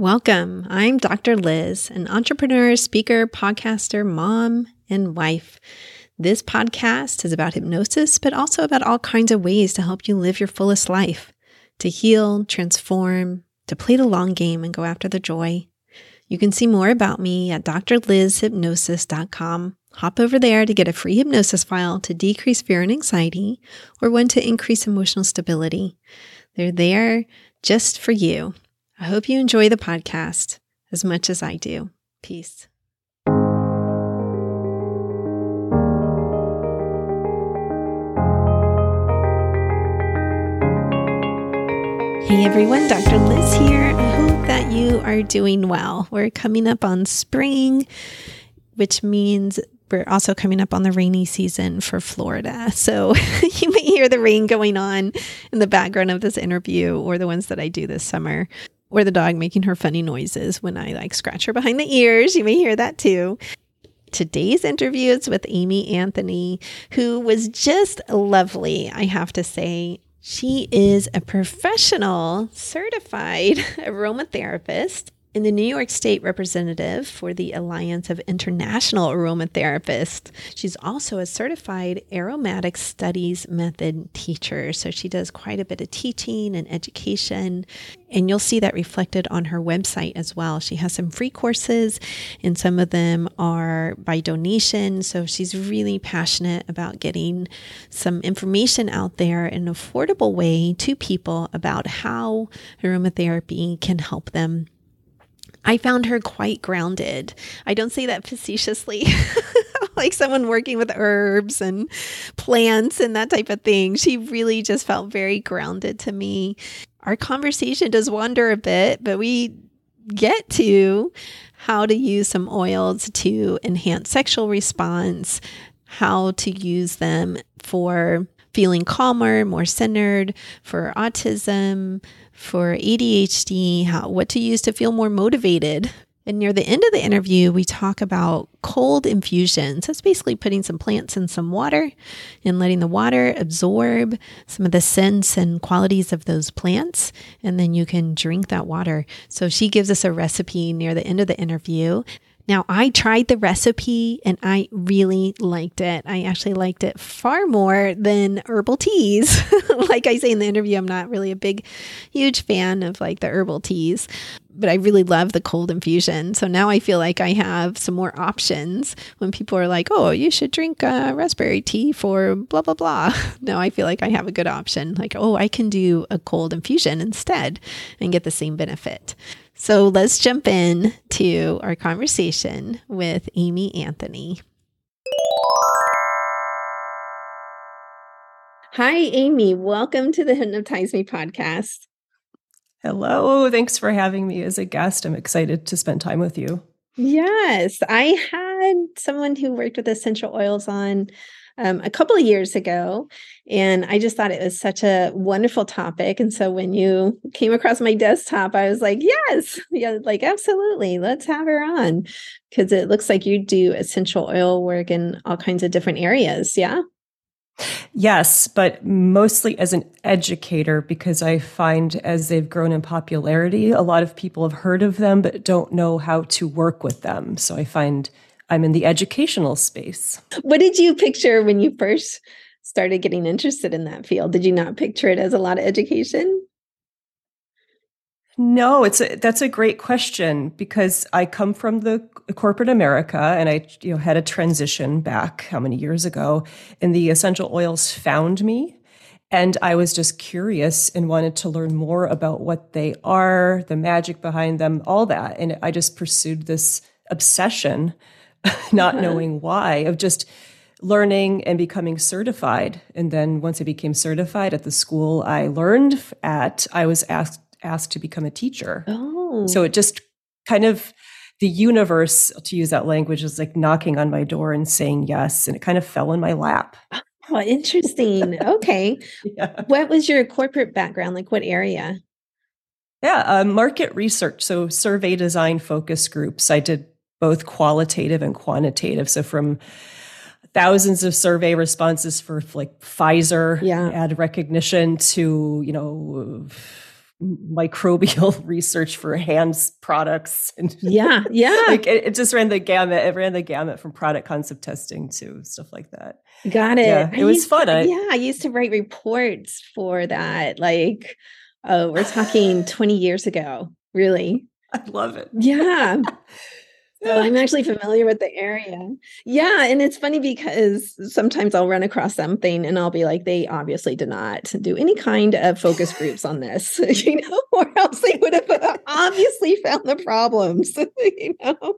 Welcome. I'm Dr. Liz, an entrepreneur, speaker, podcaster, mom, and wife. This podcast is about hypnosis, but also about all kinds of ways to help you live your fullest life, to heal, transform, to play the long game and go after the joy. You can see more about me at drlizhypnosis.com. Hop over there to get a free hypnosis file to decrease fear and anxiety or one to increase emotional stability. They're there just for you. I hope you enjoy the podcast as much as I do. Peace. Hey everyone, Dr. Liz here. I hope that you are doing well. We're coming up on spring, which means we're also coming up on the rainy season for Florida. So you may hear the rain going on in the background of this interview or the ones that I do this summer or the dog making her funny noises when I like scratch her behind the ears. You may hear that too. Today's interview is with Amy Anthony, who was just lovely, I have to say. She is a professional certified aromatherapist and the New York State representative for the Alliance of International Aromatherapists. She's also a certified aromatic studies method teacher. So she does quite a bit of teaching and education. And you'll see that reflected on her website as well. She has some free courses, and some of them are by donation. So she's really passionate about getting some information out there in an affordable way to people about how aromatherapy can help them I found her quite grounded. I don't say that facetiously, like someone working with herbs and plants and that type of thing. She really just felt very grounded to me. Our conversation does wander a bit, but we get to how to use some oils to enhance sexual response, how to use them for feeling calmer, more centered, for autism, for ADHD, how, what to use to feel more motivated. And near the end of the interview, we talk about cold infusions. That's basically putting some plants in some water and letting the water absorb some of the scents and qualities of those plants. And then you can drink that water. So she gives us a recipe near the end of the interview now, I tried the recipe and I really liked it. I actually liked it far more than herbal teas. like I say in the interview, I'm not really a big, huge fan of like the herbal teas, but I really love the cold infusion. So now I feel like I have some more options when people are like, oh, you should drink a raspberry tea for blah, blah, blah. Now I feel like I have a good option. Like, oh, I can do a cold infusion instead and get the same benefit. So let's jump in to our conversation with Amy Anthony. Hi, Amy. Welcome to the Hypnotize Me podcast. Hello. Thanks for having me as a guest. I'm excited to spend time with you. Yes, I had someone who worked with essential oils on um, a couple of years ago. And I just thought it was such a wonderful topic. And so when you came across my desktop, I was like, yes, yeah, like absolutely, let's have her on. Because it looks like you do essential oil work in all kinds of different areas. Yeah. Yes, but mostly as an educator because I find as they've grown in popularity, a lot of people have heard of them but don't know how to work with them. So I find I'm in the educational space. What did you picture when you first started getting interested in that field? Did you not picture it as a lot of education? No, it's a, that's a great question because I come from the corporate America and I you know had a transition back how many years ago and the essential oils found me and I was just curious and wanted to learn more about what they are, the magic behind them, all that and I just pursued this obsession not knowing why, of just learning and becoming certified. And then once I became certified at the school I learned at, I was asked asked to become a teacher. Oh. So it just kind of the universe, to use that language, is like knocking on my door and saying yes. And it kind of fell in my lap. Oh, interesting. Okay. yeah. What was your corporate background? Like what area? Yeah, uh, market research. So survey design focus groups. I did both qualitative and quantitative. So from thousands of survey responses for like Pfizer yeah. ad recognition to, you know, microbial research for hands products and yeah yeah. Like it, it, just ran the gamut. It ran the gamut from product concept testing to stuff like that. Got it. Yeah, it was fun to, I, yeah i used to write reports for that like oh we're talking 20 years ago really. I love it. Yeah So I'm actually familiar with the area. Yeah. And it's funny because sometimes I'll run across something and I'll be like, they obviously did not do any kind of focus groups on this, you know, or else they would have obviously found the problems, you know.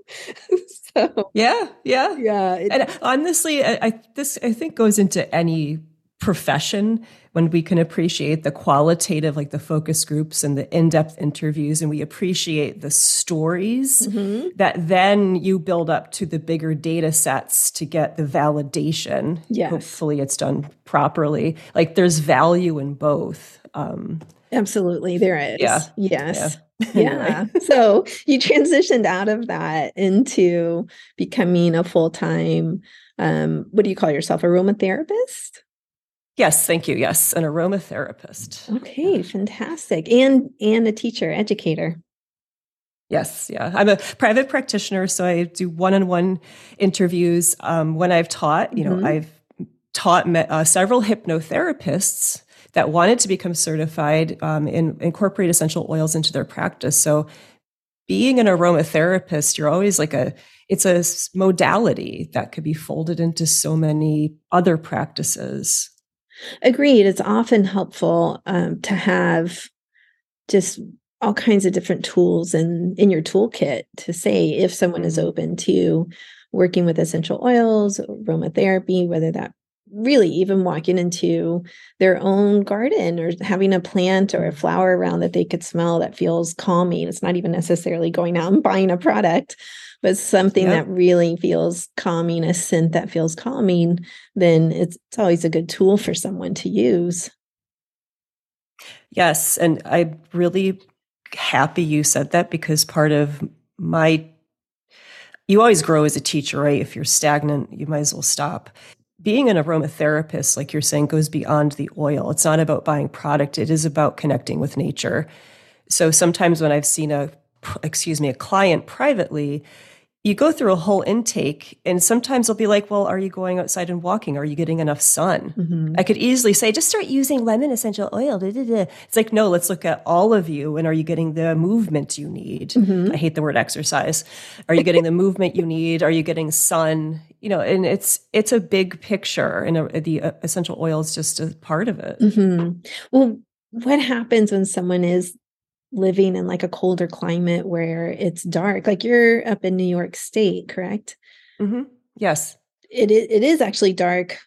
So yeah, yeah. Yeah. It, and honestly, I, I this I think goes into any profession when we can appreciate the qualitative, like the focus groups and the in depth interviews, and we appreciate the stories mm-hmm. that then you build up to the bigger data sets to get the validation. Yes. Hopefully, it's done properly. Like there's value in both. Um, Absolutely, there is. Yeah. Yes. Yeah. yeah. so you transitioned out of that into becoming a full time, um, what do you call yourself, aromatherapist? Yes, thank you. Yes, an aromatherapist. Okay, fantastic. And and a teacher, educator. Yes, yeah. I'm a private practitioner, so I do one-on-one interviews. Um, when I've taught, you know, mm-hmm. I've taught uh, several hypnotherapists that wanted to become certified um, and incorporate essential oils into their practice. So, being an aromatherapist, you're always like a it's a modality that could be folded into so many other practices. Agreed. It's often helpful um, to have just all kinds of different tools in in your toolkit to say if someone is mm-hmm. open to working with essential oils, aromatherapy, whether that really even walking into their own garden or having a plant or a flower around that they could smell that feels calming. It's not even necessarily going out and buying a product, but something yep. that really feels calming, a scent that feels calming, then it's, it's always a good tool for someone to use. Yes. And I'm really happy you said that because part of my you always grow as a teacher, right? If you're stagnant, you might as well stop. Being an aromatherapist, like you're saying, goes beyond the oil. It's not about buying product, it is about connecting with nature. So sometimes when I've seen a excuse me, a client privately, you go through a whole intake and sometimes they'll be like well are you going outside and walking are you getting enough sun mm-hmm. i could easily say just start using lemon essential oil da, da, da. it's like no let's look at all of you and are you getting the movement you need mm-hmm. i hate the word exercise are you getting the movement you need are you getting sun you know and it's it's a big picture and a, the uh, essential oil is just a part of it mm-hmm. well what happens when someone is living in like a colder climate where it's dark. Like you're up in New York State, correct? Mm-hmm. Yes. It is, it is actually dark.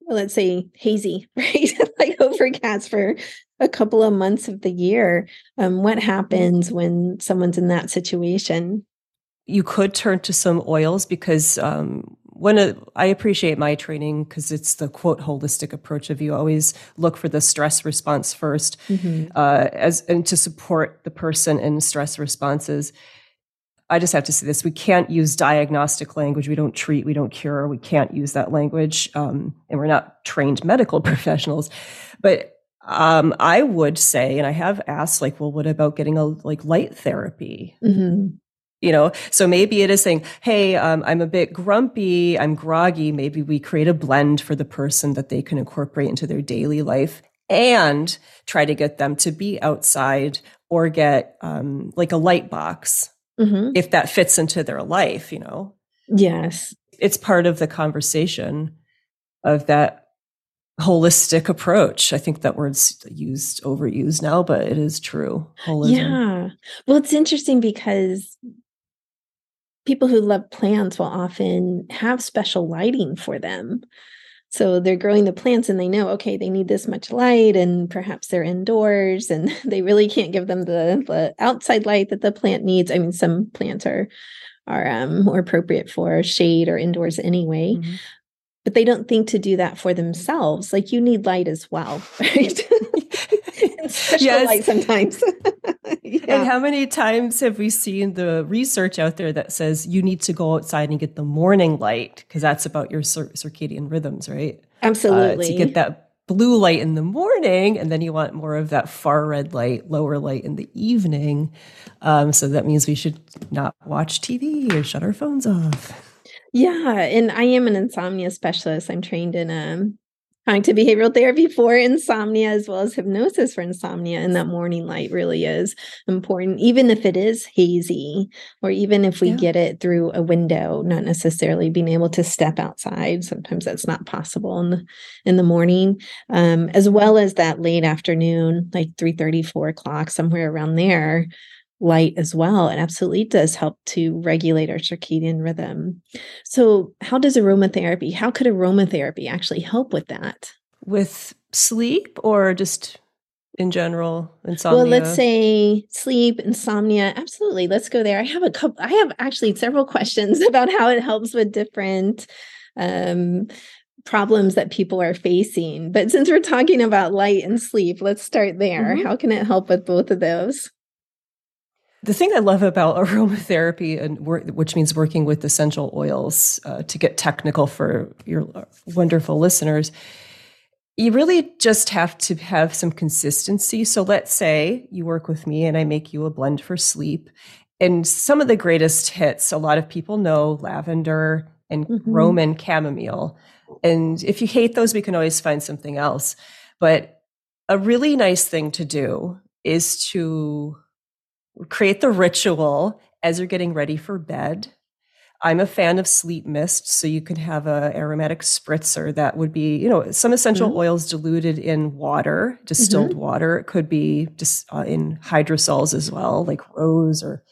Well, let's say hazy, right? like overcast for a couple of months of the year. Um, what happens when someone's in that situation? You could turn to some oils because um, when a, I appreciate my training because it's the quote holistic approach of you always look for the stress response 1st mm-hmm. uh, as and to support the person in stress responses. I just have to say this: we can't use diagnostic language. We don't treat, we don't cure. We can't use that language, um, and we're not trained medical professionals. But um, I would say, and I have asked, like, well, what about getting a like light therapy? Mm-hmm you know so maybe it is saying hey um, i'm a bit grumpy i'm groggy maybe we create a blend for the person that they can incorporate into their daily life and try to get them to be outside or get um, like a light box mm-hmm. if that fits into their life you know yes it's part of the conversation of that holistic approach. I think that word's used overused now, but it is true. Holism. Yeah. Well, it's interesting because people who love plants will often have special lighting for them. So they're growing the plants and they know, okay, they need this much light, and perhaps they're indoors and they really can't give them the, the outside light that the plant needs. I mean, some plants are are um, more appropriate for shade or indoors anyway. Mm-hmm. But they don't think to do that for themselves. Like you need light as well, right? special yes. light sometimes. yeah. And how many times have we seen the research out there that says you need to go outside and get the morning light because that's about your cir- circadian rhythms, right? Absolutely. Uh, to get that blue light in the morning, and then you want more of that far red light, lower light in the evening. Um, so that means we should not watch TV or shut our phones off. Yeah, and I am an insomnia specialist. I'm trained in um, cognitive behavioral therapy for insomnia as well as hypnosis for insomnia and that morning light really is important even if it is hazy or even if we yeah. get it through a window not necessarily being able to step outside sometimes that's not possible in the in the morning um, as well as that late afternoon like 3 30 4 o'clock somewhere around there light as well. It absolutely does help to regulate our circadian rhythm. So, how does aromatherapy, how could aromatherapy actually help with that? With sleep or just in general insomnia well let's say sleep insomnia absolutely let's go there i have a couple i have actually several questions about how it helps with different um, problems that people are facing but since we're talking about light and sleep let's start there mm-hmm. how can it help with both of those the thing I love about aromatherapy, and which means working with essential oils, uh, to get technical for your wonderful listeners, you really just have to have some consistency. So let's say you work with me and I make you a blend for sleep. And some of the greatest hits, a lot of people know lavender and mm-hmm. Roman chamomile. And if you hate those, we can always find something else. But a really nice thing to do is to create the ritual as you're getting ready for bed. I'm a fan of sleep mist, so you can have a aromatic spritzer that would be, you know, some essential mm-hmm. oils diluted in water, distilled mm-hmm. water. It could be just uh, in hydrosols as well, like rose or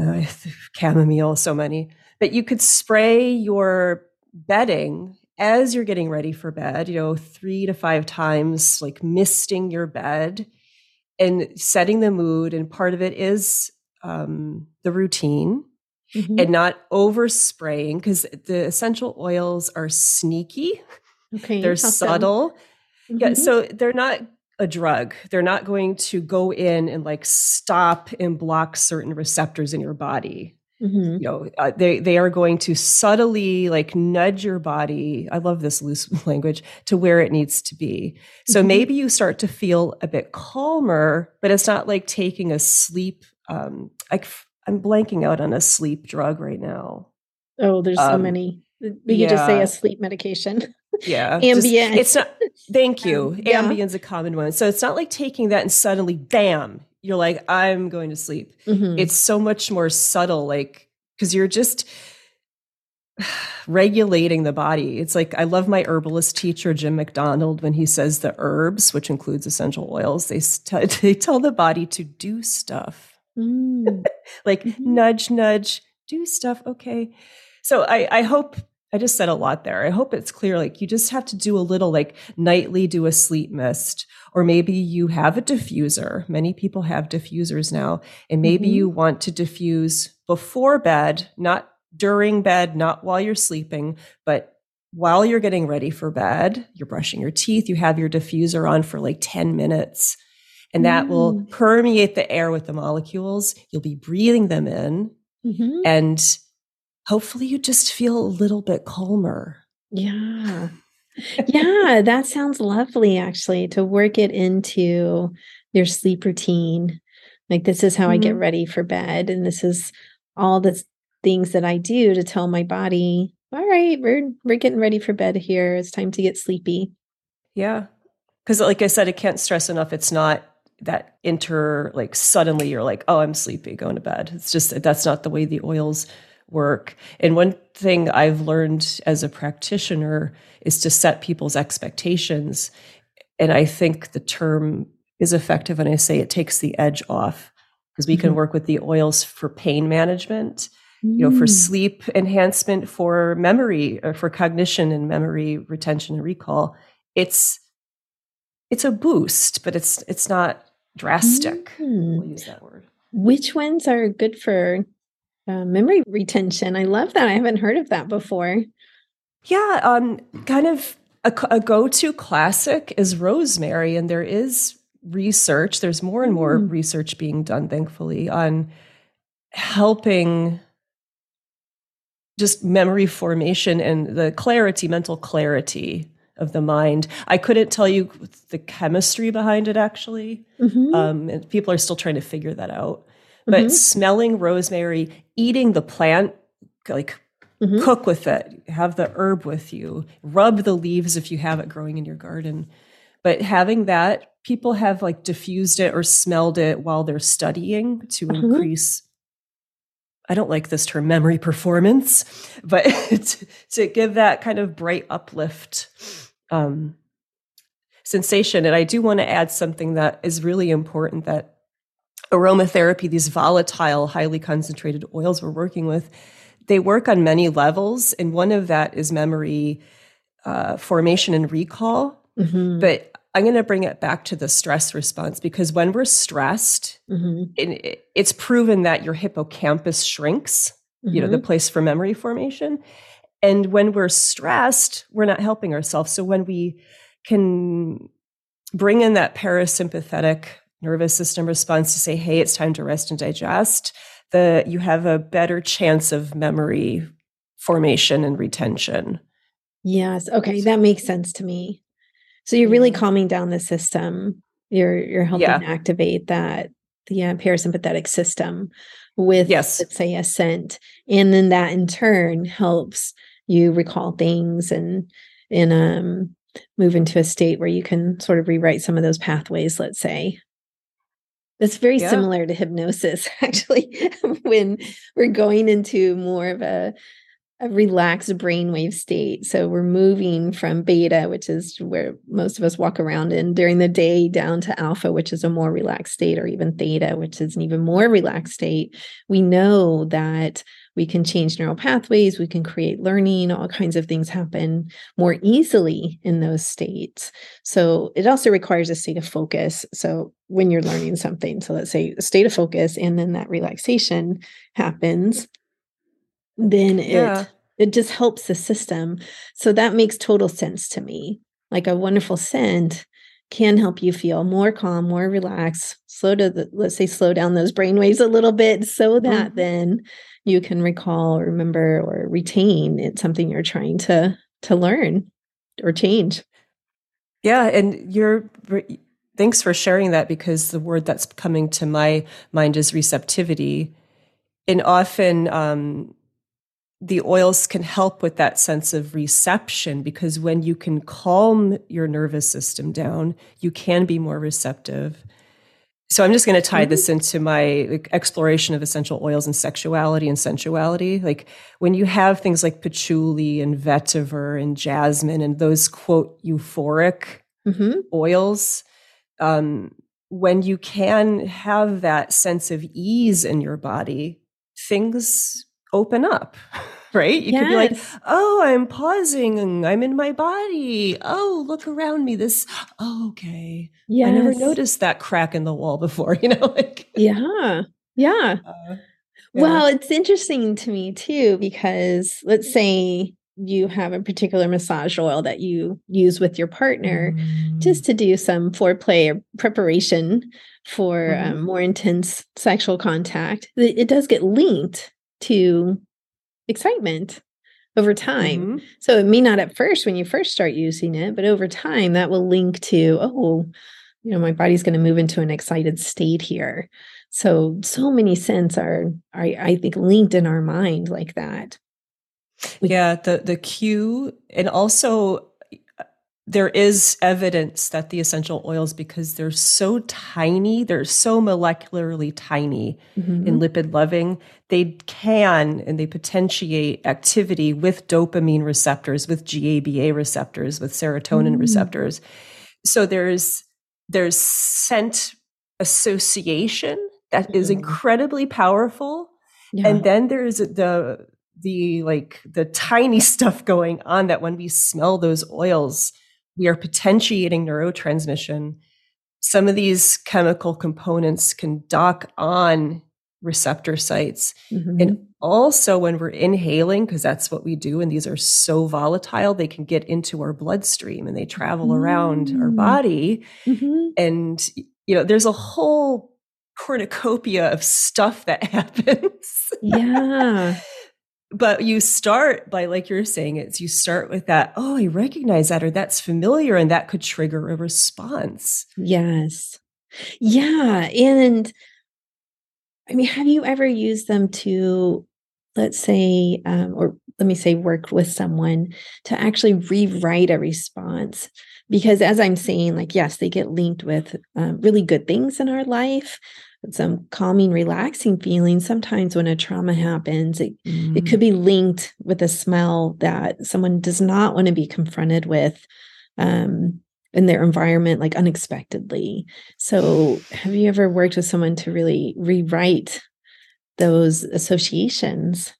uh, chamomile, so many. But you could spray your bedding as you're getting ready for bed, you know, three to five times, like misting your bed and setting the mood. And part of it is um, the routine mm-hmm. and not overspraying because the essential oils are sneaky. Okay. They're subtle. So? Mm-hmm. Yeah. So they're not a drug. They're not going to go in and like stop and block certain receptors in your body. Mm-hmm. You know, uh, they they are going to subtly like nudge your body. I love this loose language to where it needs to be. So mm-hmm. maybe you start to feel a bit calmer, but it's not like taking a sleep. Um, I, I'm blanking out on a sleep drug right now. Oh, there's um, so many. You yeah. just say a sleep medication. Yeah. Ambien. Just, it's not, thank you. Um, yeah. Ambien's a common one. So it's not like taking that and suddenly, bam, you're like, I'm going to sleep. Mm-hmm. It's so much more subtle, like, because you're just regulating the body. It's like, I love my herbalist teacher, Jim McDonald, when he says the herbs, which includes essential oils, they, st- they tell the body to do stuff. Mm. like, mm-hmm. nudge, nudge, do stuff. Okay. So I, I hope I just said a lot there. I hope it's clear. Like you just have to do a little like nightly do a sleep mist, or maybe you have a diffuser. Many people have diffusers now, and maybe mm-hmm. you want to diffuse before bed, not during bed, not while you're sleeping, but while you're getting ready for bed, you're brushing your teeth, you have your diffuser on for like 10 minutes. And that mm. will permeate the air with the molecules. You'll be breathing them in. Mm-hmm. And hopefully you just feel a little bit calmer. Yeah. yeah, that sounds lovely actually to work it into your sleep routine. Like this is how mm-hmm. I get mm-hmm. ready for bed and this is all the things that I do to tell my body, all right, we're we're getting ready for bed here. It's time to get sleepy. Yeah. Cuz like I said I can't stress enough it's not that inter like suddenly you're like, "Oh, I'm sleepy, going to bed." It's just that's not the way the oils work. And one thing I've learned as a practitioner is to set people's expectations. And I think the term is effective when I say it takes the edge off because we mm-hmm. can work with the oils for pain management, mm. you know, for mm. sleep enhancement, for memory, or for cognition and memory retention and recall. It's it's a boost, but it's it's not drastic. Mm. We'll use that word. Which ones are good for uh, memory retention. I love that. I haven't heard of that before. Yeah, um, kind of a, a go-to classic is rosemary, and there is research. There's more and more mm. research being done, thankfully, on helping just memory formation and the clarity, mental clarity of the mind. I couldn't tell you the chemistry behind it actually. Mm-hmm. Um, and people are still trying to figure that out. But mm-hmm. smelling rosemary, eating the plant, like mm-hmm. cook with it, have the herb with you, rub the leaves if you have it growing in your garden. But having that, people have like diffused it or smelled it while they're studying to mm-hmm. increase I don't like this term memory performance, but to, to give that kind of bright uplift um, sensation. And I do want to add something that is really important that aromatherapy, these volatile, highly concentrated oils we're working with, they work on many levels. And one of that is memory uh, formation and recall. Mm-hmm. But I'm going to bring it back to the stress response because when we're stressed, mm-hmm. it, it's proven that your hippocampus shrinks, mm-hmm. you know, the mm-hmm. place for memory formation. And when we're stressed, we're not helping ourselves. So when we can bring in that parasympathetic nervous system response to say, hey, it's time to rest and digest, the you have a better chance of memory formation and retention. Yes. Okay. That makes sense to me. So you're really calming down the system. You're you're helping yeah. activate that the uh, parasympathetic system with yes. let's say a scent. And then that in turn helps you recall things and and um move into a state where you can sort of rewrite some of those pathways, let's say. It's very yeah. similar to hypnosis, actually, when we're going into more of a a relaxed brainwave state. So we're moving from beta, which is where most of us walk around in during the day, down to alpha, which is a more relaxed state, or even theta, which is an even more relaxed state. We know that we can change neural pathways, we can create learning, all kinds of things happen more easily in those states. So it also requires a state of focus. So when you're learning something, so let's say a state of focus and then that relaxation happens then yeah. it it just helps the system. So that makes total sense to me. Like a wonderful scent can help you feel more calm, more relaxed, slow to the, let's say slow down those brain waves a little bit so that mm-hmm. then you can recall, remember, or retain it's something you're trying to to learn or change. Yeah, and you're thanks for sharing that because the word that's coming to my mind is receptivity. And often um, the oils can help with that sense of reception because when you can calm your nervous system down, you can be more receptive. So I'm just going to tie mm-hmm. this into my like, exploration of essential oils and sexuality and sensuality. Like when you have things like patchouli and vetiver and jasmine and those quote euphoric mm-hmm. oils, um, when you can have that sense of ease in your body, things open up, right? You yes. could be like, oh, I'm pausing I'm in my body. Oh, look around me. This, oh, okay. Yeah. I never noticed that crack in the wall before, you know? like, yeah. Yeah. Uh, yeah. Well, it's interesting to me too, because let's say you have a particular massage oil that you use with your partner mm. just to do some foreplay or preparation for mm. um, more intense sexual contact. It does get linked to excitement over time. Mm-hmm. So it may not at first when you first start using it, but over time that will link to, oh, you know, my body's going to move into an excited state here. So so many scents are are I think linked in our mind like that. We- yeah, the the cue and also there is evidence that the essential oils, because they're so tiny, they're so molecularly tiny mm-hmm. and lipid loving, they can and they potentiate activity with dopamine receptors, with GABA receptors, with serotonin mm. receptors. So there's there's scent association that mm. is incredibly powerful. Yeah. And then there's the the like the tiny stuff going on that when we smell those oils we are potentiating neurotransmission. Some of these chemical components can dock on receptor sites. Mm-hmm. And also, when we're inhaling, because that's what we do, and these are so volatile, they can get into our bloodstream and they travel mm-hmm. around our mm. body. Mm-hmm. And, you know, there's a whole cornucopia of stuff that happens. Yeah. But you start by like you're saying it's you start with that oh i recognize that or that's familiar and that could trigger a response. Yes. Yeah and i mean have you ever used them to let's say um, or let me say work with someone to actually rewrite a response? Because as i'm saying like yes they get linked with um, really good things in our life some calming, relaxing feeling. Sometimes when a trauma happens, it, mm. it could mm. be linked with a smell that someone does not want to be confronted with um, in their environment, like unexpectedly. So, have you ever worked with someone to really rewrite those associations?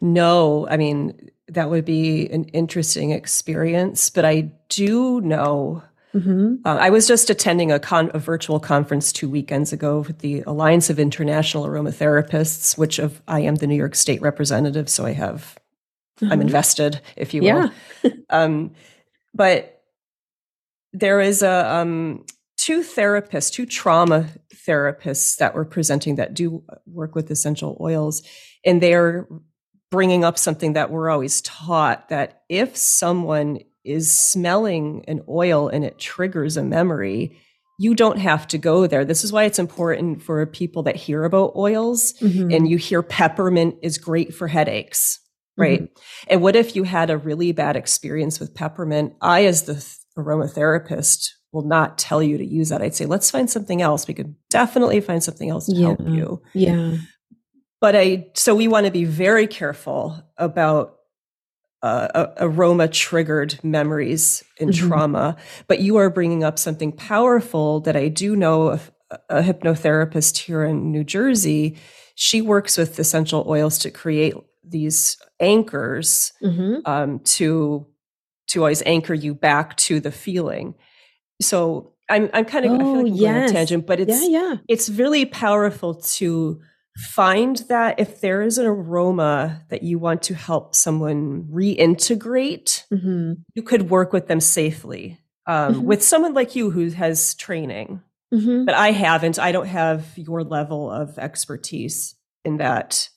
No, I mean, that would be an interesting experience, but I do know Mm-hmm. Uh, I was just attending a, con- a, virtual conference two weekends ago with the Alliance of International Aromatherapists, which of I am the New York State representative, so I have mm-hmm. I'm invested, if you will. Yeah. um, but there is a um, two therapists, two trauma therapists that were presenting that do work with essential oils, and they're bringing up something that we're always taught that if someone is smelling an oil and it triggers a memory, you don't have to go there. This is why it's important for people that hear about oils mm-hmm. and you hear peppermint is great for headaches, right? Mm-hmm. And what if you had a really bad experience with peppermint? I, as the th- aromatherapist, will not tell you to use that. I'd say, let's find something else. We could definitely find something else to yeah. help you. Yeah. But I, so we want to be very careful about uh, aroma triggered memories and mm-hmm. trauma. But you are bringing up something powerful that I do know a, a hypnotherapist here in New Jersey. She works with essential oils to create these anchors mm-hmm. um, to to always anchor you back to the feeling. So I'm I'm kind of oh, I feel like I'm yes. going on a tangent, but it's yeah, yeah. it's really powerful to find that if there is an aroma that you want to help someone reintegrate, mm-hmm. you could work with them safely. Um, mm-hmm. With someone like you who has training, mm-hmm. but I haven't, I don't have your level of expertise in that.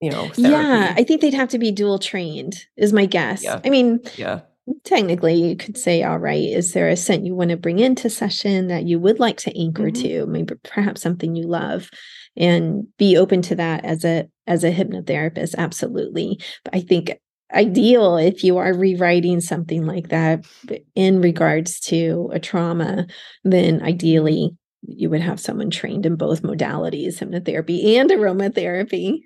You know, therapy. yeah, I think they'd have to be dual trained, is my guess. Yeah. I mean, yeah, technically you could say all right is there a scent you want to bring into session that you would like to anchor mm-hmm. to maybe perhaps something you love and be open to that as a as a hypnotherapist absolutely. But i think ideal if you are rewriting something like that in regards to a trauma then ideally you would have someone trained in both modalities hypnotherapy and aromatherapy.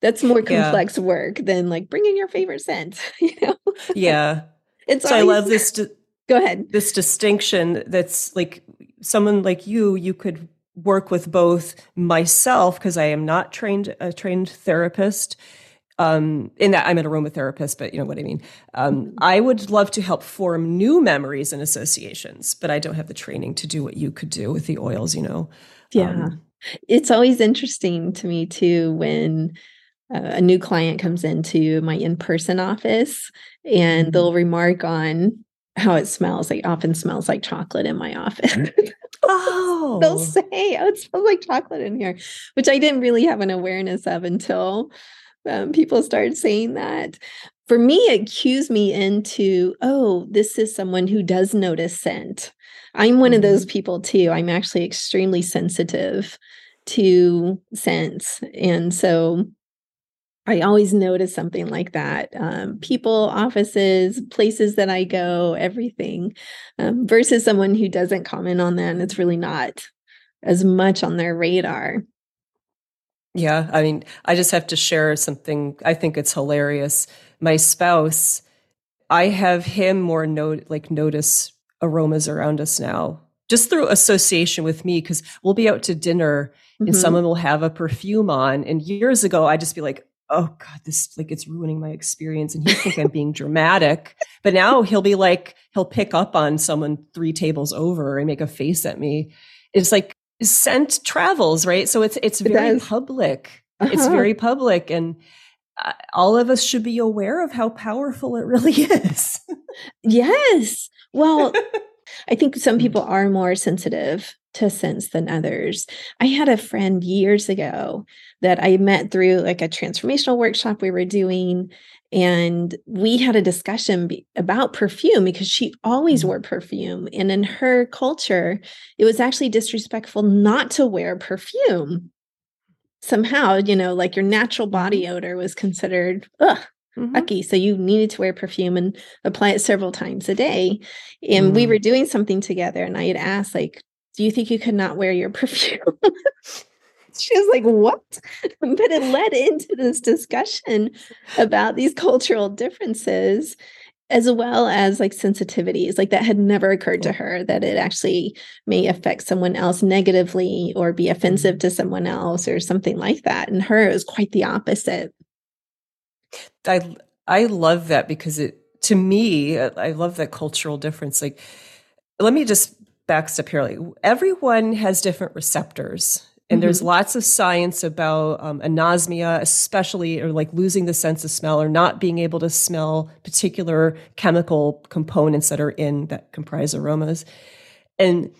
That's more complex yeah. work than like bringing your favorite scent you know? Yeah. It's so always, i love this di- go ahead. this distinction that's like someone like you you could work with both myself because I am not trained a trained therapist. Um, in that I'm an aromatherapist, but you know what I mean. Um, mm-hmm. I would love to help form new memories and associations, but I don't have the training to do what you could do with the oils. You know. Yeah, um, it's always interesting to me too when uh, a new client comes into my in-person office and mm-hmm. they'll remark on how it smells. It often smells like chocolate in my office. Oh, they'll say, "Oh, it smells like chocolate in here," which I didn't really have an awareness of until um, people started saying that. For me, it cues me into, "Oh, this is someone who does notice scent." I'm one mm-hmm. of those people too. I'm actually extremely sensitive to scents, and so I always notice something like that. Um, people, offices, places that I go, everything, um, versus someone who doesn't comment on that and it's really not as much on their radar. Yeah, I mean, I just have to share something. I think it's hilarious. My spouse, I have him more note like notice aromas around us now, just through association with me, because we'll be out to dinner and mm-hmm. someone will have a perfume on. And years ago, I'd just be like, oh god this like it's ruining my experience and he think i'm being dramatic. But now he'll be like he'll pick up on someone three tables over and make a face at me. It's like scent travels right? So it's it's very it public. Uh-huh. it's very public and uh, all of us should be aware of how powerful it really is. Yes. Well i think some people are more sensitive to scents than others. I had a friend years ago that I met through like a transformational workshop we were doing. And we had a discussion be- about perfume because she always mm-hmm. wore perfume. And in her culture, it was actually disrespectful not to wear perfume. Somehow, you know, like your natural body mm-hmm. odor was considered, ugh, mm-hmm. So you needed to wear perfume and apply it several times a day. And mm. we were doing something together, and I had asked, like, do you think you could not wear your perfume? She was like, what? but it led into this discussion about these cultural differences as well as like sensitivities like that had never occurred to her that it actually may affect someone else negatively or be offensive mm-hmm. to someone else or something like that and her it was quite the opposite I I love that because it to me I love that cultural difference. Like, let me just backstep here. Like, everyone has different receptors. And mm-hmm. there's lots of science about um, anosmia, especially, or like losing the sense of smell or not being able to smell particular chemical components that are in that comprise aromas. And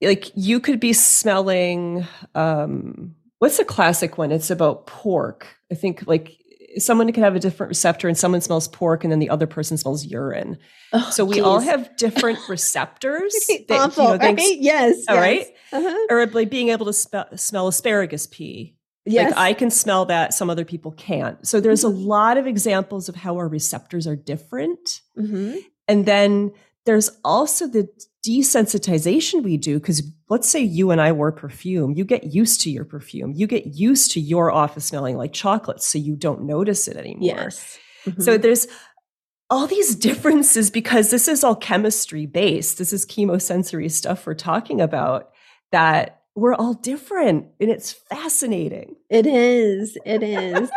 like you could be smelling, um, what's a classic one? It's about pork. I think like someone can have a different receptor and someone smells pork and then the other person smells urine. Oh, so we geez. all have different receptors. that, Awful, you know, right? yes. All yes. right. Uh-huh. Or like being able to spe- smell asparagus pee. Yes. Like I can smell that, some other people can't. So there's mm-hmm. a lot of examples of how our receptors are different. Mm-hmm. And then there's also the desensitization we do because let's say you and I wear perfume, you get used to your perfume. You get used to your office smelling like chocolate so you don't notice it anymore. Yes. Mm-hmm. So there's all these differences because this is all chemistry based. This is chemosensory stuff we're talking about that we're all different and it's fascinating. It is. It is.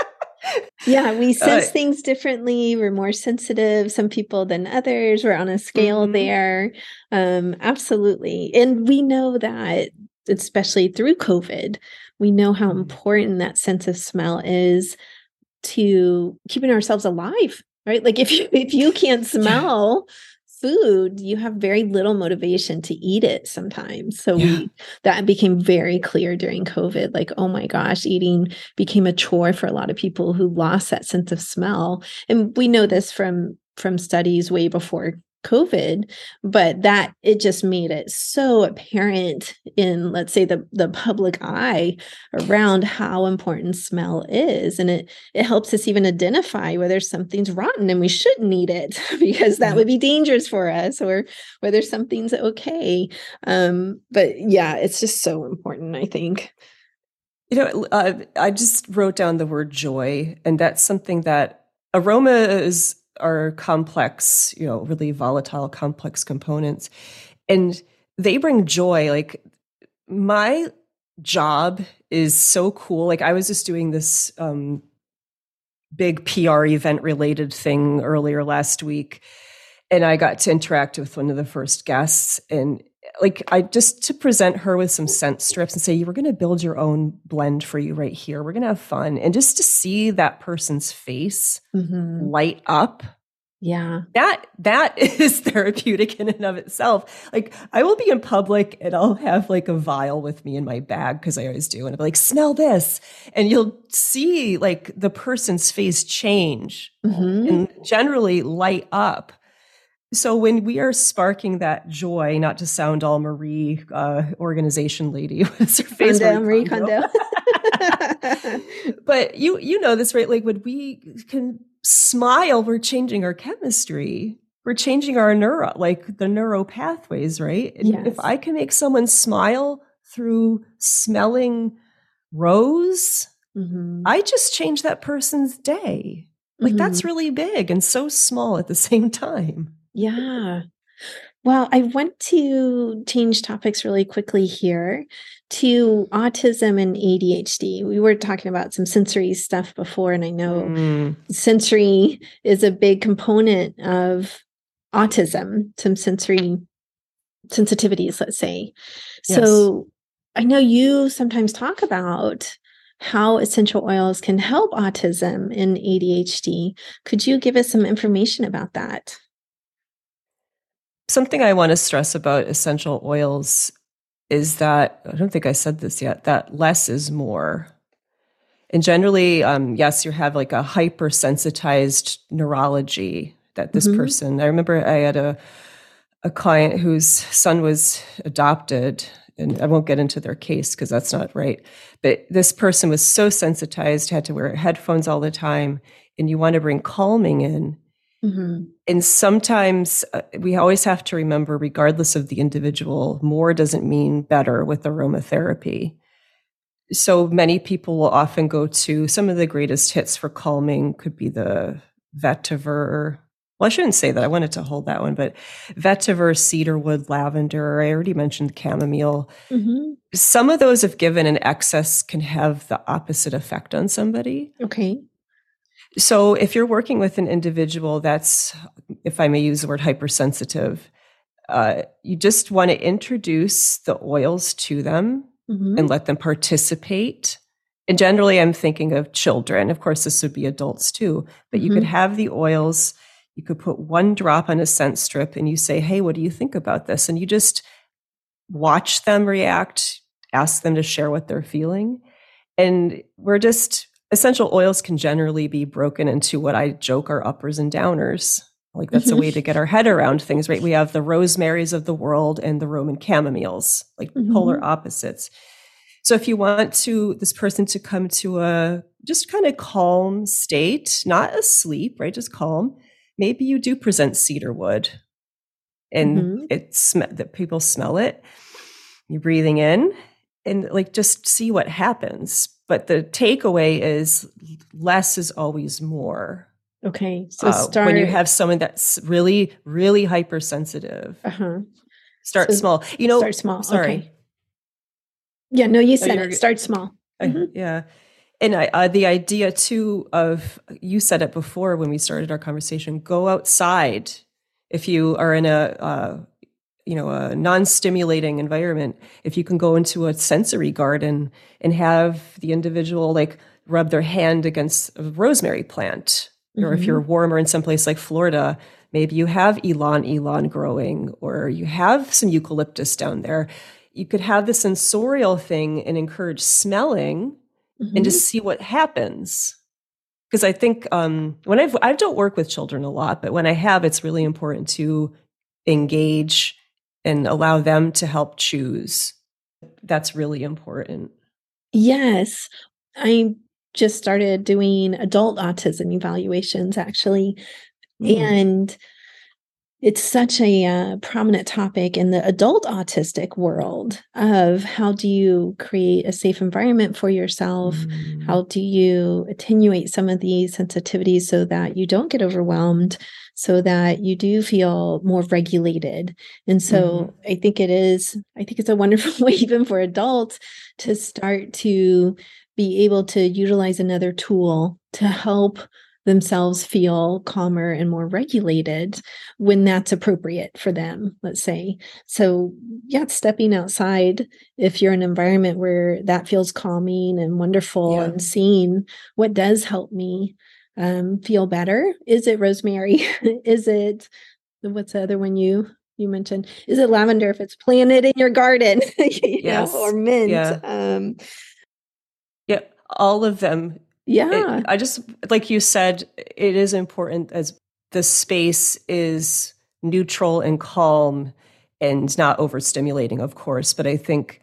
Yeah, we sense uh, things differently. We're more sensitive, some people than others. We're on a scale mm-hmm. there. Um, absolutely. And we know that, especially through COVID, we know how mm-hmm. important that sense of smell is to keeping ourselves alive right like if you if you can't smell food, you have very little motivation to eat it sometimes. So yeah. we that became very clear during COVID. Like, oh my gosh, eating became a chore for a lot of people who lost that sense of smell. And we know this from from studies way before COVID, but that it just made it so apparent in, let's say, the the public eye around how important smell is, and it it helps us even identify whether something's rotten and we shouldn't eat it because that would be dangerous for us, or whether something's okay. Um, but yeah, it's just so important. I think. You know, uh, I just wrote down the word joy, and that's something that aroma is are complex, you know, really volatile, complex components. And they bring joy. Like my job is so cool. Like I was just doing this um, big PR event related thing earlier last week. And I got to interact with one of the first guests. And like I just to present her with some scent strips and say, you were going to build your own blend for you right here. We're going to have fun. And just to see that person's face mm-hmm. light up. Yeah. That that is therapeutic in and of itself. Like I will be in public and I'll have like a vial with me in my bag because I always do. And I'll be like, smell this. And you'll see like the person's face change mm-hmm. and generally light up so when we are sparking that joy, not to sound all Marie uh, organization lady, what's her face? Kondo, Marie Kondo. but you you know this right? Like when we can smile, we're changing our chemistry. We're changing our neuro, like the neuro pathways, right? And yes. if I can make someone smile through smelling rose, mm-hmm. I just change that person's day. Like mm-hmm. that's really big and so small at the same time. Yeah. Well, I want to change topics really quickly here to autism and ADHD. We were talking about some sensory stuff before, and I know mm. sensory is a big component of autism, some sensory sensitivities, let's say. Yes. So I know you sometimes talk about how essential oils can help autism and ADHD. Could you give us some information about that? Something I want to stress about essential oils is that I don't think I said this yet, that less is more. And generally, um, yes, you have like a hypersensitized neurology that this mm-hmm. person. I remember I had a a client whose son was adopted, and I won't get into their case because that's not right. But this person was so sensitized, had to wear headphones all the time, and you want to bring calming in. Mm-hmm. And sometimes uh, we always have to remember, regardless of the individual, more doesn't mean better with aromatherapy. So many people will often go to some of the greatest hits for calming, could be the vetiver. Well, I shouldn't say that. I wanted to hold that one, but vetiver, cedarwood, lavender. I already mentioned chamomile. Mm-hmm. Some of those, if given in excess, can have the opposite effect on somebody. Okay. So if you're working with an individual that's, if I may use the word hypersensitive, uh, you just want to introduce the oils to them mm-hmm. and let them participate. And generally, I'm thinking of children. Of course, this would be adults too, but you mm-hmm. could have the oils. You could put one drop on a scent strip and you say, Hey, what do you think about this? And you just watch them react, ask them to share what they're feeling. And we're just essential oils can generally be broken into what I joke are uppers and downers. Like that's mm-hmm. a way to get our head around things, right? We have the rosemaries of the world and the Roman camomiles, like mm-hmm. polar opposites. So if you want to this person to come to a just kind of calm state, not asleep, right? Just calm. Maybe you do present cedar wood, and mm-hmm. it's that people smell it. You're breathing in, and like just see what happens but the takeaway is less is always more. Okay. So uh, start when you have someone that's really, really hypersensitive. Uh-huh. Start so small. You know, start small. Sorry. Okay. Yeah, no, you said it. Start small. Mm-hmm. yeah. And I, uh, the idea too of you said it before when we started our conversation. Go outside if you are in a uh, you know a non-stimulating environment if you can go into a sensory garden and have the individual like rub their hand against a rosemary plant mm-hmm. or if you're mm-hmm. warmer in some place like florida maybe you have ylang ylang growing or you have some eucalyptus down there you could have the sensorial thing and encourage smelling mm-hmm. and just see what happens because i think um, when I've, i don't work with children a lot but when i have it's really important to engage and allow them to help choose. That's really important. Yes. I just started doing adult autism evaluations actually. Mm. And it's such a uh, prominent topic in the adult autistic world of how do you create a safe environment for yourself mm. how do you attenuate some of these sensitivities so that you don't get overwhelmed so that you do feel more regulated and so mm. i think it is i think it's a wonderful way even for adults to start to be able to utilize another tool to help themselves feel calmer and more regulated when that's appropriate for them, let's say. So, yeah, stepping outside, if you're in an environment where that feels calming and wonderful, yeah. and seeing what does help me um, feel better. Is it rosemary? Is it what's the other one you you mentioned? Is it lavender if it's planted in your garden? you yes. know, or mint? Yeah. Um, yeah, all of them yeah. It, I just, like you said, it is important as the space is neutral and calm and not overstimulating, of course. But I think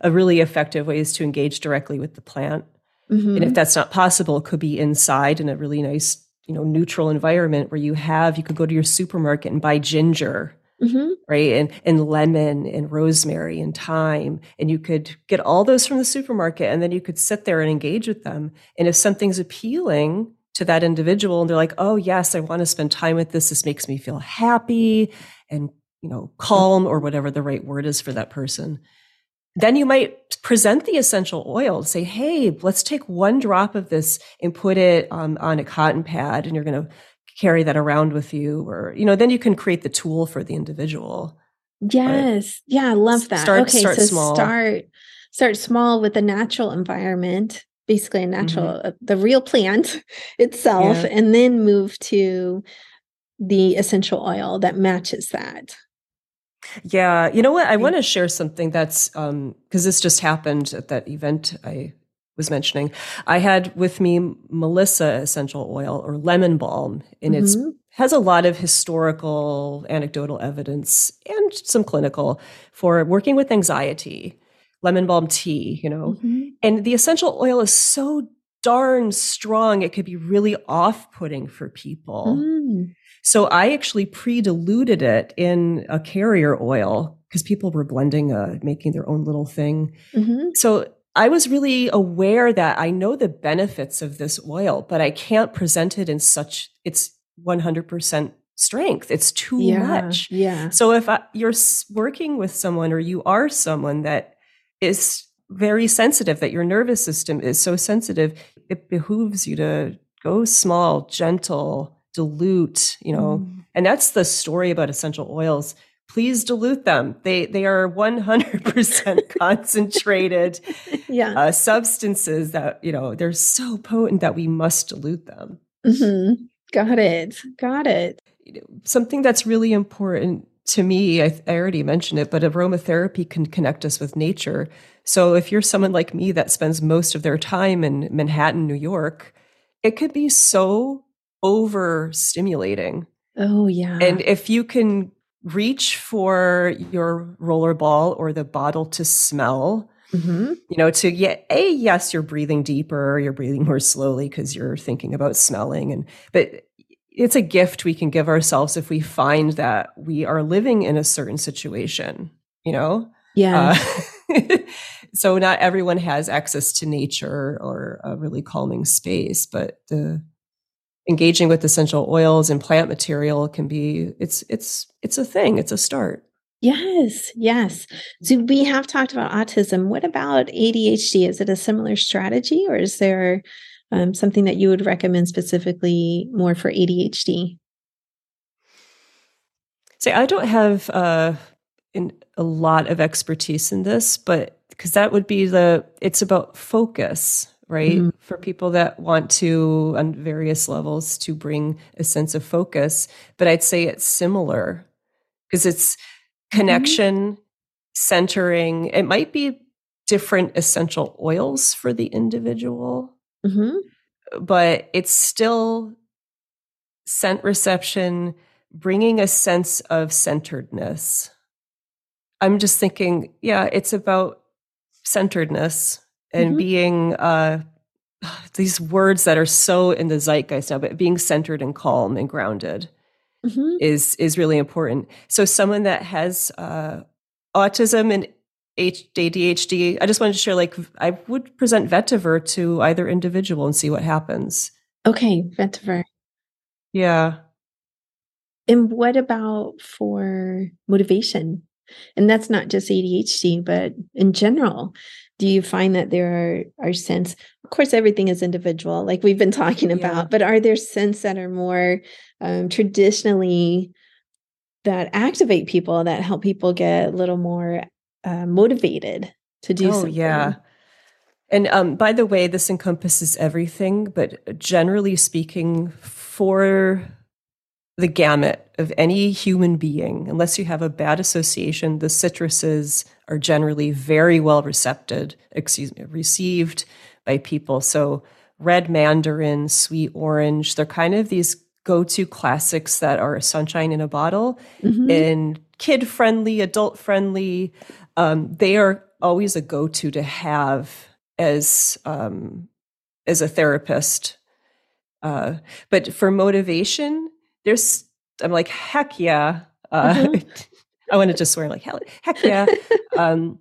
a really effective way is to engage directly with the plant. Mm-hmm. And if that's not possible, it could be inside in a really nice, you know, neutral environment where you have, you could go to your supermarket and buy ginger mm-hmm. right? And and lemon and rosemary and thyme, and you could get all those from the supermarket, and then you could sit there and engage with them. And if something's appealing to that individual, and they're like, "Oh yes, I want to spend time with this. This makes me feel happy and you know calm, or whatever the right word is for that person." Then you might present the essential oil. Say, "Hey, let's take one drop of this and put it um, on a cotton pad, and you're going to carry that around with you or you know then you can create the tool for the individual yes but yeah i love that start, okay start so small. start start small with the natural environment basically a natural mm-hmm. uh, the real plant itself yeah. and then move to the essential oil that matches that Yeah, you know what? I want to share something that's because um, this just happened at that event I was mentioning. I had with me Melissa essential oil or lemon balm, and mm-hmm. it's has a lot of historical, anecdotal evidence and some clinical for working with anxiety. Lemon balm tea, you know, mm-hmm. and the essential oil is so darn strong; it could be really off-putting for people. Mm. So I actually pre-diluted it in a carrier oil because people were blending, uh, making their own little thing. Mm-hmm. So I was really aware that I know the benefits of this oil, but I can't present it in such it's 100% strength. It's too yeah, much. Yeah. So if I, you're working with someone or you are someone that is very sensitive, that your nervous system is so sensitive, it behooves you to go small, gentle, dilute, you know, mm. and that's the story about essential oils. Please dilute them. They they are 100% concentrated yeah. uh, substances that, you know, they're so potent that we must dilute them. Mm-hmm. Got it. Got it. Something that's really important to me, I, I, already mentioned it, but aromatherapy can connect us with nature. So if you're someone like me that spends most of their time in Manhattan, New York, it could be so overstimulating. Oh, yeah. And if you can reach for your roller ball or the bottle to smell, mm-hmm. you know, to get a yes, you're breathing deeper, you're breathing more slowly because you're thinking about smelling. And but it's a gift we can give ourselves if we find that we are living in a certain situation, you know? Yeah. Uh, so not everyone has access to nature or a really calming space, but the engaging with essential oils and plant material can be it's it's it's a thing it's a start. Yes yes. So we have talked about autism. What about adhd is it a similar strategy or is there um, something that you would recommend specifically more for adhd say i don't have uh, in, a lot of expertise in this but because that would be the it's about focus right? Mm-hmm. For people that want to, on various levels, to bring a sense of focus. But I'd say it's similar because it's mm-hmm. connection, mm-hmm. centering. It might be different essential oils for the individual, mm-hmm. but it's still scent reception, bringing a sense of centeredness. I'm just thinking, yeah, it's about centeredness and mm-hmm. being uh, these words that are so in the zeitgeist now, but being centered and calm and grounded mm-hmm. is is really important. So someone that has uh, autism and ADHD, I just wanted to share like I would present vetiver to either individual and see what happens. Okay, vetiver. Yeah. And what about for motivation? And that's not just ADHD, but in general do you find that there are, are scents? Of course everything is individual like we've been talking about yeah. but are there scents that are more um, traditionally that activate people that help people get a little more uh, motivated to do oh, something? Yeah and um, by the way this encompasses everything but generally speaking for the gamut of any human being, unless you have a bad association, the citruses are generally very well recepted, excuse me, received by people. So red mandarin, sweet orange, they're kind of these go-to classics that are sunshine in a bottle mm-hmm. and kid friendly, adult friendly. Um, they are always a go-to to have as um, as a therapist. Uh, but for motivation, there's I'm like heck yeah. Uh, mm-hmm. I wanted to just swear like hell heck yeah. Um,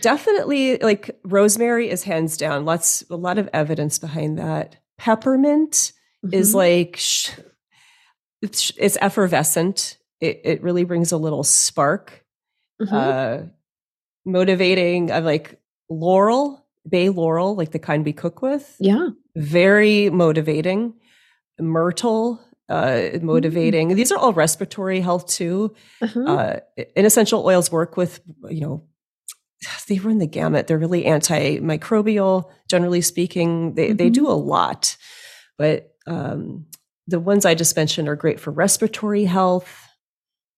definitely like rosemary is hands down. Lots a lot of evidence behind that. Peppermint mm-hmm. is like sh- it's, it's effervescent. It, it really brings a little spark. Mm-hmm. Uh, motivating. I'm like laurel, bay laurel, like the kind we cook with. Yeah. Very motivating. Myrtle uh, mm-hmm. motivating. Mm-hmm. These are all respiratory health too. Uh-huh. Uh, and essential oils work with, you know, they run the gamut. They're really antimicrobial, generally speaking. They mm-hmm. they do mm-hmm. a lot, but um, the ones I just mentioned are great for respiratory health.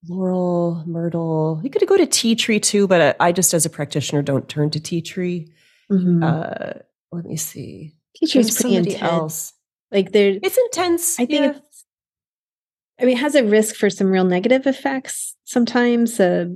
laurel, myrtle. You could go to tea tree too, but I just, as a practitioner, don't turn to tea tree. Mhm. Uh, let me see. tea tree is pretty intense. else. Like there, It's intense. I think yeah. it's. I mean, it has a risk for some real negative effects sometimes. Uh,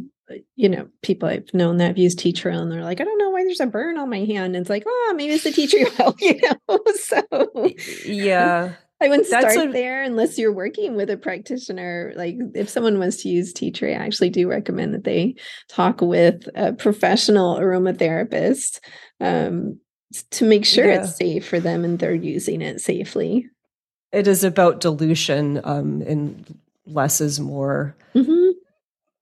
you know, people I've known that have used tea tree oil and they're like, I don't know why there's a burn on my hand. And it's like, oh, maybe it's the tea tree oil, you know? so yeah. I wouldn't That's start a- there unless you're working with a practitioner. Like if someone wants to use tea tree, I actually do recommend that they talk with a professional aromatherapist um, to make sure Yeah. it's safe for them and they're using it safely. It is about dilution, um, and less is more. Mhm.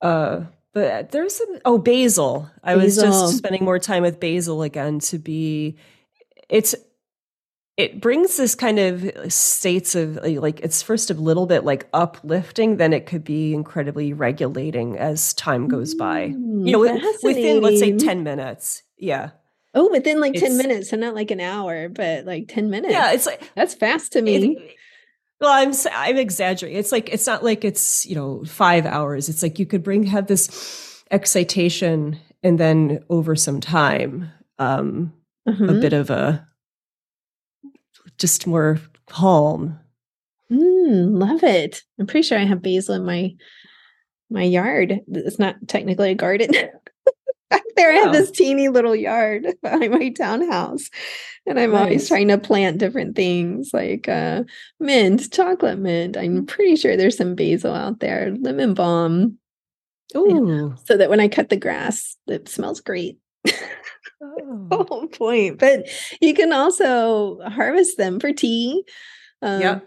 Uh, but there's some, oh basil. I was just spending more time with basil again to be. It's it brings this kind of states of like it's first a little bit like uplifting, then it could be incredibly regulating as time goes by. You know, Mm, within let's say ten minutes. Yeah, Oh, within like 10 It's- minutes, so not like an hour, but like 10 minutes. yeah. It's like That's fast to me. It- well, I'm I'm exaggerating. It's like it's not like it's you know five hours. It's like you could bring have this excitation, and then over some time, um, a Mhm. bit of a just more calm. Mm, love it. I'm pretty sure I have basil in my my yard. It's not technically a garden. Back there, I have this teeny little yard behind my townhouse, and I'm always trying to plant different things like uh, mint, chocolate mint. Mm. I'm pretty sure there's some basil out there, lemon balm, Ooh, so that when I cut the grass, it smells great. Oh. whole point. But you can also harvest them for tea. Um, Yeah.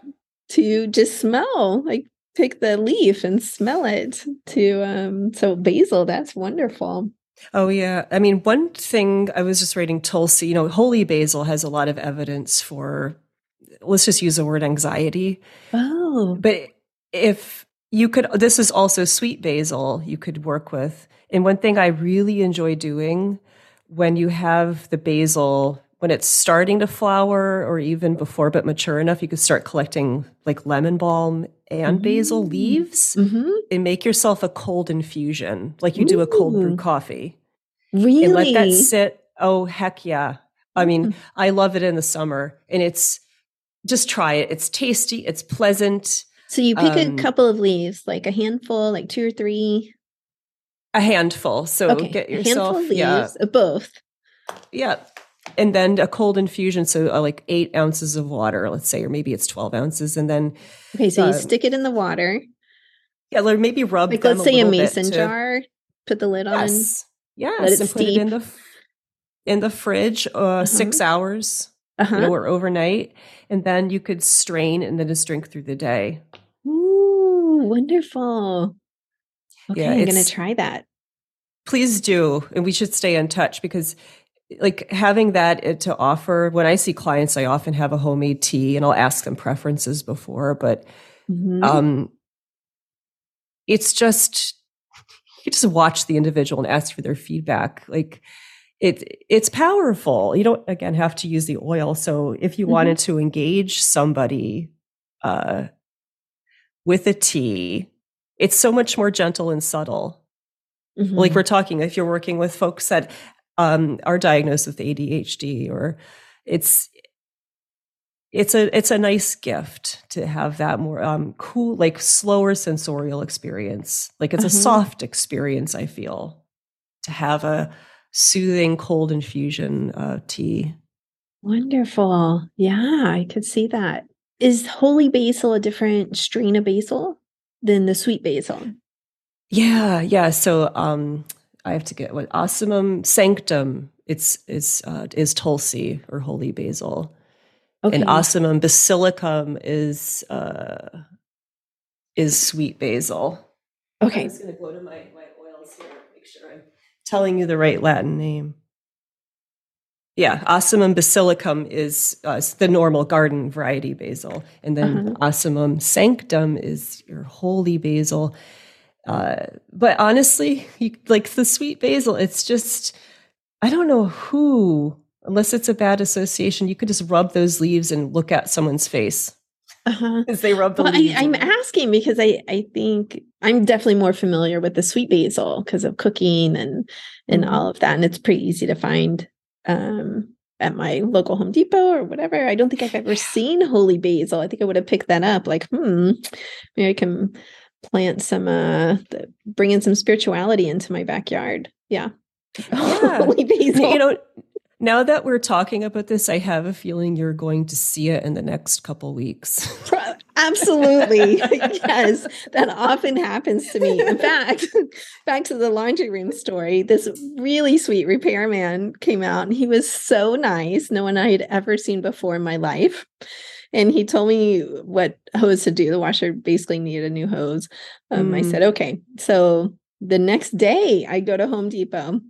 To just smell, like pick the leaf and smell it. To um, so basil, that's wonderful. Oh yeah. I mean, one thing I was just reading Tulsi, you know, holy basil has a lot of evidence for let's just use the word anxiety. Oh, But if you could this is also sweet basil you could work with. And one thing I really enjoy doing when you have the basil when it's starting to flower or even before but mature enough, you could start collecting like lemon balm and basil Mm. leaves hmm and make yourself a cold infusion, like you do a cold brew coffee really? and let that sit. Oh, heck yeah. I mean, Mm. I love it in the summer and it's just try it. It's tasty, it's pleasant, so you pick um, a couple of leaves, like a handful, like two or three. a handful. So Okay, get a handful yourself, of leaves, yeah, both. yeah. And then a cold infusion. So uh, like eight ounces of water, let's say, or maybe it's 12 ounces. And then, Okay, so you Um, stick it in the water, yeah, Or maybe rub like them let's say a mason to- jar. Put the lid on. Yes. Yes. Let it and put it in the, in the fridge, uh, six hours. Uh-huh. you know, or overnight, and then you could strain and then just drink through the day. Ooh, wonderful. Okay, Yeah, I'm gonna try that. Please do, and we should stay in touch because, like, having that uh, to offer. When I see clients, I often have a homemade tea, and I'll ask them preferences before, but Mhm. um, it's just you just watch the individual and ask for their feedback. Like it, it's powerful. You don't again have to use the oil. So if you Mhm. wanted to engage somebody uh, with a tea, it's so much more gentle and subtle. Like Mhm. we're talking, if you're working with folks that um, are diagnosed with ADHD, or it's it's a it's a nice gift to have that more um, cool, like slower sensorial experience. Like it's a Uh-huh. soft experience. I feel to have a soothing cold infusion uh, tea. Wonderful. Yeah, I could see that. Is holy basil a different strain of basil than the sweet basil? Yeah, yeah. So um, I have to get what Ocimum sanctum. It's is uh, is Tulsi or holy basil. Okay. and Ocimum basilicum is uh, is sweet basil. okay. I'm just going to go to my, my oils here, make sure I'm telling you the right Latin name. Yeah, Ocimum basilicum is uh, the normal garden variety basil, and then Uh-huh. Sanctum is your holy basil. Uh, but honestly, you, like the sweet basil, it's just I don't know who, unless it's a bad association, you could just rub those leaves and look at someone's face Uh-huh. as they rub the Well, I, leaves. I'm and- asking because I, I think I'm definitely more familiar with the sweet basil because of cooking and and Mhm. all of that. And it's pretty easy to find um at my local Home Depot or whatever. I don't think I've ever seen holy basil. I think I would have picked that up. Like, hmm, maybe I can plant some uh bring in some spirituality into my backyard. Yeah. Yeah. holy basil. You know, now that we're talking about this, I have a feeling you're going to see it in the next couple weeks. Absolutely. yes. That often happens to me. In fact, back to the laundry room story, this really sweet repairman came out and he was so nice. No one I had ever seen before in my life. And he told me what hose to do. The washer basically needed a new hose. Um, I Mm. said, okay. So the next day, I go to Home Depot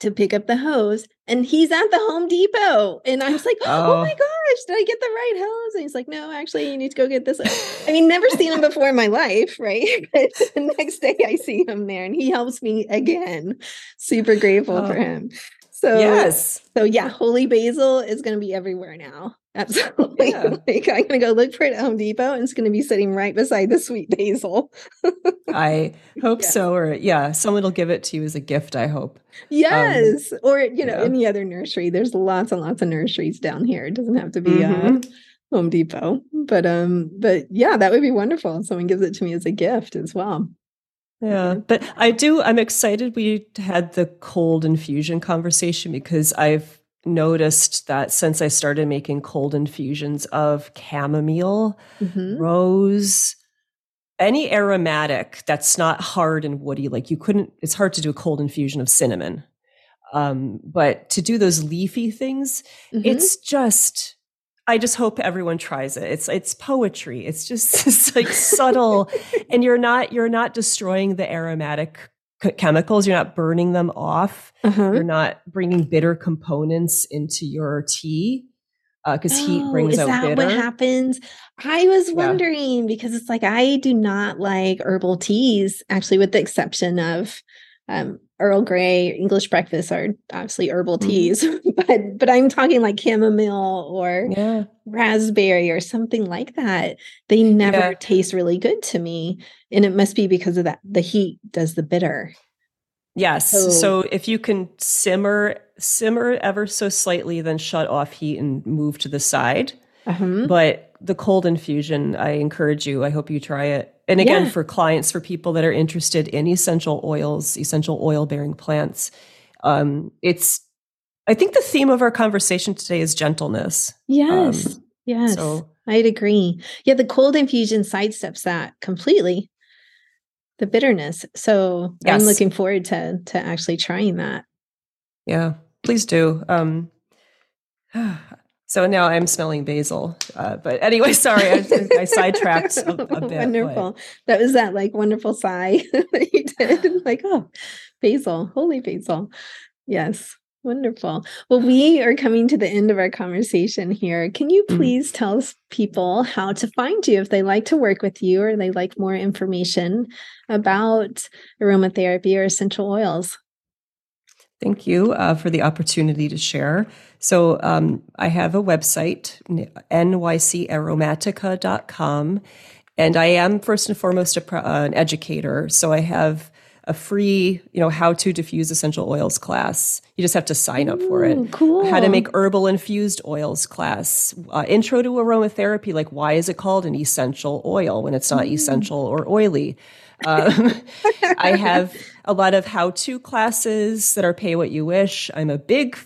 to pick up the hose, and he's at the Home Depot. And I was like, oh, Oh. my gosh, did I get the right hose? And he's like, no, actually, you need to go get this. I mean, never seen him before in my life, right? But the next day I see him there and he helps me again. Super grateful for Oh. him. So, yes. so yeah, holy basil is going to be everywhere now. Absolutely. Yeah. Like I'm going to go look for it at Home Depot and it's going to be sitting right beside the sweet basil. I hope Yeah. so. Or yeah, someone will give it to you as a gift, I hope. Yes. or, you know, yeah. any other nursery. There's lots and lots of nurseries down here. It doesn't have to be uh, Mhm. Home Depot. But um, but yeah, that would be wonderful. if Someone gives it to me as a gift as well. Yeah, but I do. I'm excited we had the cold infusion conversation because I've noticed that since I started making cold infusions of chamomile, Mhm. rose, any aromatic that's not hard and woody, like you couldn't, it's hard to do a cold infusion of cinnamon. Um, but to do those leafy things, Mhm. it's just I just hope everyone tries it. It's it's poetry. It's just it's like subtle and you're not you're not destroying the aromatic chemicals, you're not burning them off. uh-huh. You're not bringing bitter components into your tea because heat Oh, brings is out that bitter. what happens? I was Yeah. wondering because it's like I do not like herbal teas, actually, with the exception of um, Earl Grey, English breakfast are obviously herbal Mhm. teas, but but I'm talking like chamomile or Yeah. raspberry or something like that. They never Yeah. taste really good to me, and it must be because of that. The heat does the bitter. Yes. So- So if you can simmer simmer ever so slightly, then shut off heat and move to the side. Uh-huh. But the cold infusion, I encourage you. I hope you try it. And again, Yeah. for clients, for people that are interested in essential oils, essential oil bearing plants, um, it's. I think the theme of our conversation today is gentleness. Yes. yes. So I'd agree. Yeah, the cold infusion sidesteps that completely. The bitterness. So I'm looking forward to to actually trying that. yeah, please do. Um, so now I'm smelling basil. Uh, but anyway, sorry, I, I sidetracked a, a bit. but- wonderful. That was that like wonderful sigh that you did. Like, oh, basil, holy basil. Yes. Wonderful. Well, we are coming to the end of our conversation here. Can you Mhm. please tell people how to find you if they like to work with you or they like more information about aromatherapy or essential oils? Thank you uh, for the opportunity to share. So, um, I have a website, nycaromatica.com, and I am first and foremost pro- uh, an educator. So, I have a free, you know, how to diffuse essential oils class. You just have to sign up for it. Ooh, cool. How to make herbal infused oils class. Uh, intro to aromatherapy, like why is it called an essential oil when it's not essential or oily? Um, I have a lot of how to classes that are pay what you wish. I'm a big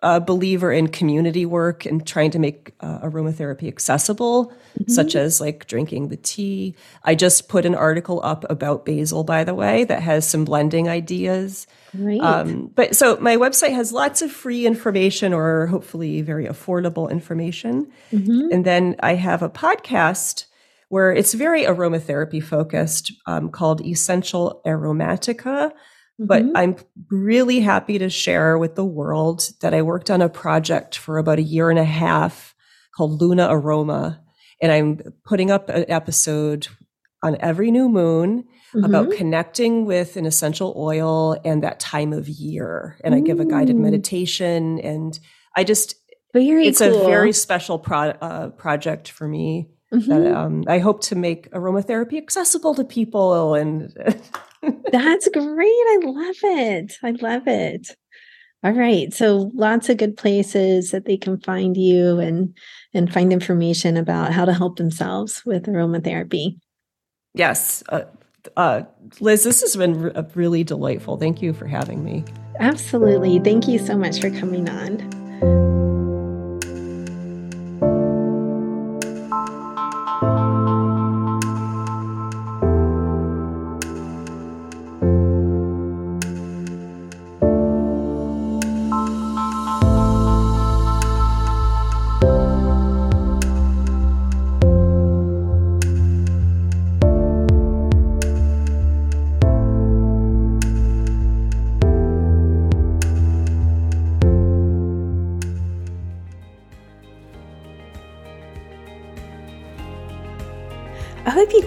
uh, believer in community work and trying to make uh, aromatherapy accessible, such as like drinking the tea. I just put an article up about basil, by the way, that has some blending ideas. Great. Um, but so my website has lots of free information or hopefully very affordable information. Mhm. And then I have a podcast where it's very aromatherapy focused um, called Essential Aromatica. But Mhm. I'm really happy to share with the world that I worked on a project for about a year and a half called Luna Aroma. And I'm putting up an episode on every new moon about Mhm. connecting with an essential oil and that time of year. And I give a guided meditation. And I just, very it's cool. a very special pro- uh, project for me. Mm-hmm. That, um, I hope to make aromatherapy accessible to people and That's great. I love it. I love it. All right. So lots of good places that they can find you and and find information about how to help themselves with aromatherapy. Yes. Uh, uh, Liz, this has been re- really delightful. Thank you for having me. Absolutely. Thank you so much for coming on.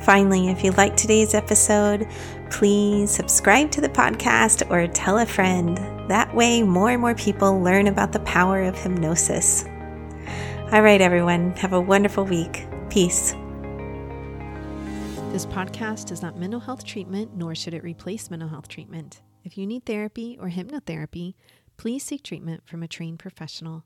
Finally, if you liked today's episode, please subscribe to the podcast or tell a friend. That way, more and more people learn about the power of hypnosis. All right, everyone, have a wonderful week. Peace. This podcast is not mental health treatment, nor should it replace mental health treatment. If you need therapy or hypnotherapy, please seek treatment from a trained professional.